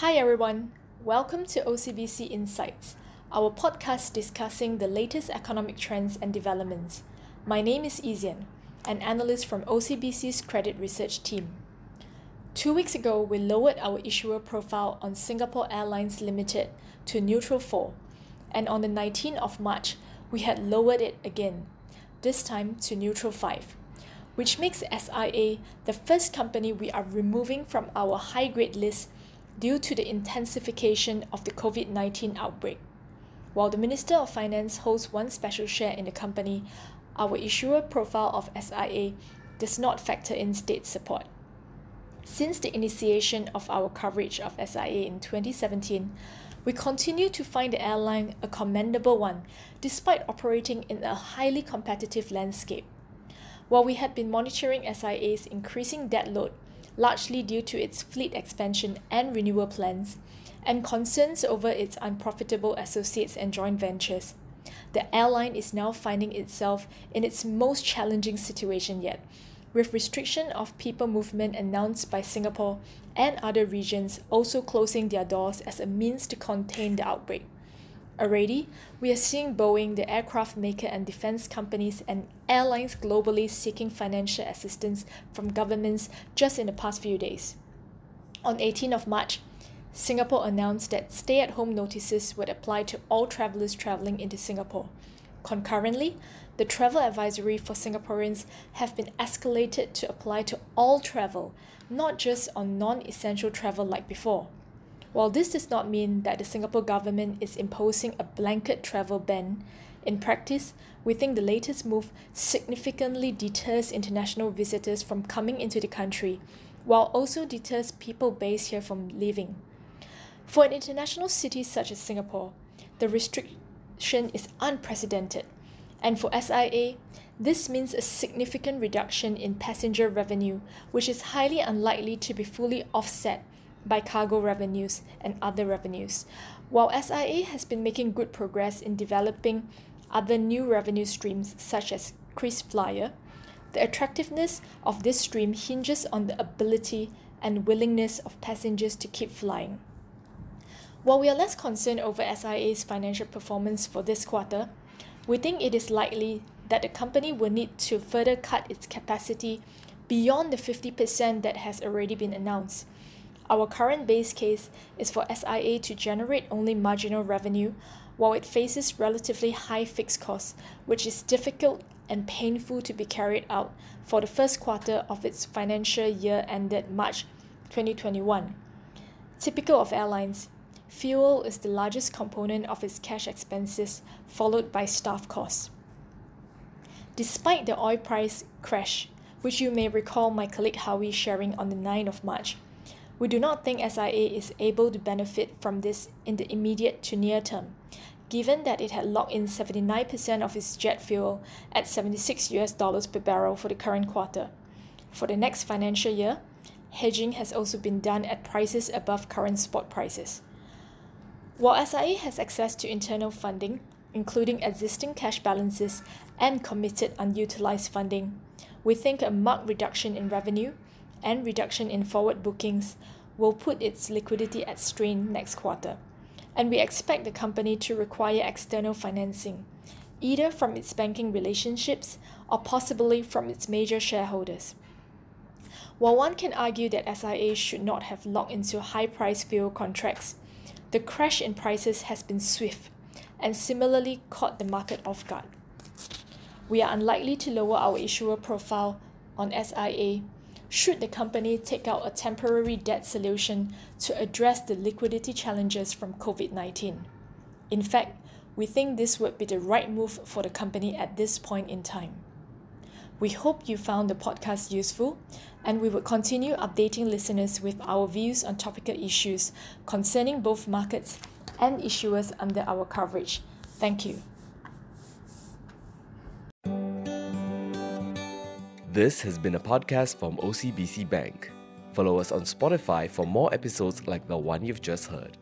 Hi everyone, welcome to OCBC Insights, our podcast discussing the latest economic trends and developments. My name is Ezien, an analyst from OCBC's credit research team. Two weeks ago, we lowered our issuer profile on Singapore Airlines Limited to neutral 4, and on the 19th of March, we had lowered it again, this time to neutral 5, which makes SIA the first company we are removing from our high grade list due to the intensification of the COVID 19 outbreak. While the Minister of Finance holds one special share in the company, our issuer profile of SIA does not factor in state support. Since the initiation of our coverage of SIA in 2017, we continue to find the airline a commendable one despite operating in a highly competitive landscape. While we had been monitoring SIA's increasing debt load largely due to its fleet expansion and renewal plans, and concerns over its unprofitable associates and joint ventures. The airline is now finding itself in its most challenging situation yet, with restriction of people movement announced by Singapore and other regions also closing their doors as a means to contain the outbreak. Already, we are seeing Boeing, the aircraft maker and defense companies, and airlines globally seeking financial assistance from governments just in the past few days. On 18th of March, Singapore announced that stay at home notices would apply to all travelers traveling into Singapore. Concurrently, the travel advisory for Singaporeans have been escalated to apply to all travel, not just on non essential travel like before. While this does not mean that the Singapore government is imposing a blanket travel ban, in practice, we think the latest move significantly deters international visitors from coming into the country, while also deters people based here from leaving. For an international city such as Singapore, the restriction is unprecedented, and for SIA, this means a significant reduction in passenger revenue, which is highly unlikely to be fully offset by cargo revenues and other revenues. While SIA has been making good progress in developing other new revenue streams such as KrisFlyer, the attractiveness of this stream hinges on the ability and willingness of passengers to keep flying. While we are less concerned over SIA's financial performance for this quarter, we think it is likely that the company will need to further cut its capacity beyond the 50% that has already been announced our current base case is for SIA to generate only marginal revenue while it faces relatively high fixed costs, which is difficult and painful to be carried out for the first quarter of its financial year ended March 2021. Typical of airlines, fuel is the largest component of its cash expenses, followed by staff costs. Despite the oil price crash, which you may recall my colleague Howie sharing on the 9th of March, we do not think SIA is able to benefit from this in the immediate to near term, given that it had locked in 79% of its jet fuel at 76 US dollars per barrel for the current quarter. For the next financial year, hedging has also been done at prices above current spot prices. While SIA has access to internal funding, including existing cash balances and committed unutilized funding, we think a marked reduction in revenue and reduction in forward bookings will put its liquidity at strain next quarter, and we expect the company to require external financing, either from its banking relationships or possibly from its major shareholders. While one can argue that SIA should not have locked into high price fuel contracts, the crash in prices has been swift and similarly caught the market off guard. We are unlikely to lower our issuer profile on SIA should the company take out a temporary debt solution to address the liquidity challenges from COVID 19. In fact, we think this would be the right move for the company at this point in time. We hope you found the podcast useful, and we will continue updating listeners with our views on topical issues concerning both markets and issuers under our coverage. Thank you. This has been a podcast from OCBC Bank. Follow us on Spotify for more episodes like the one you've just heard.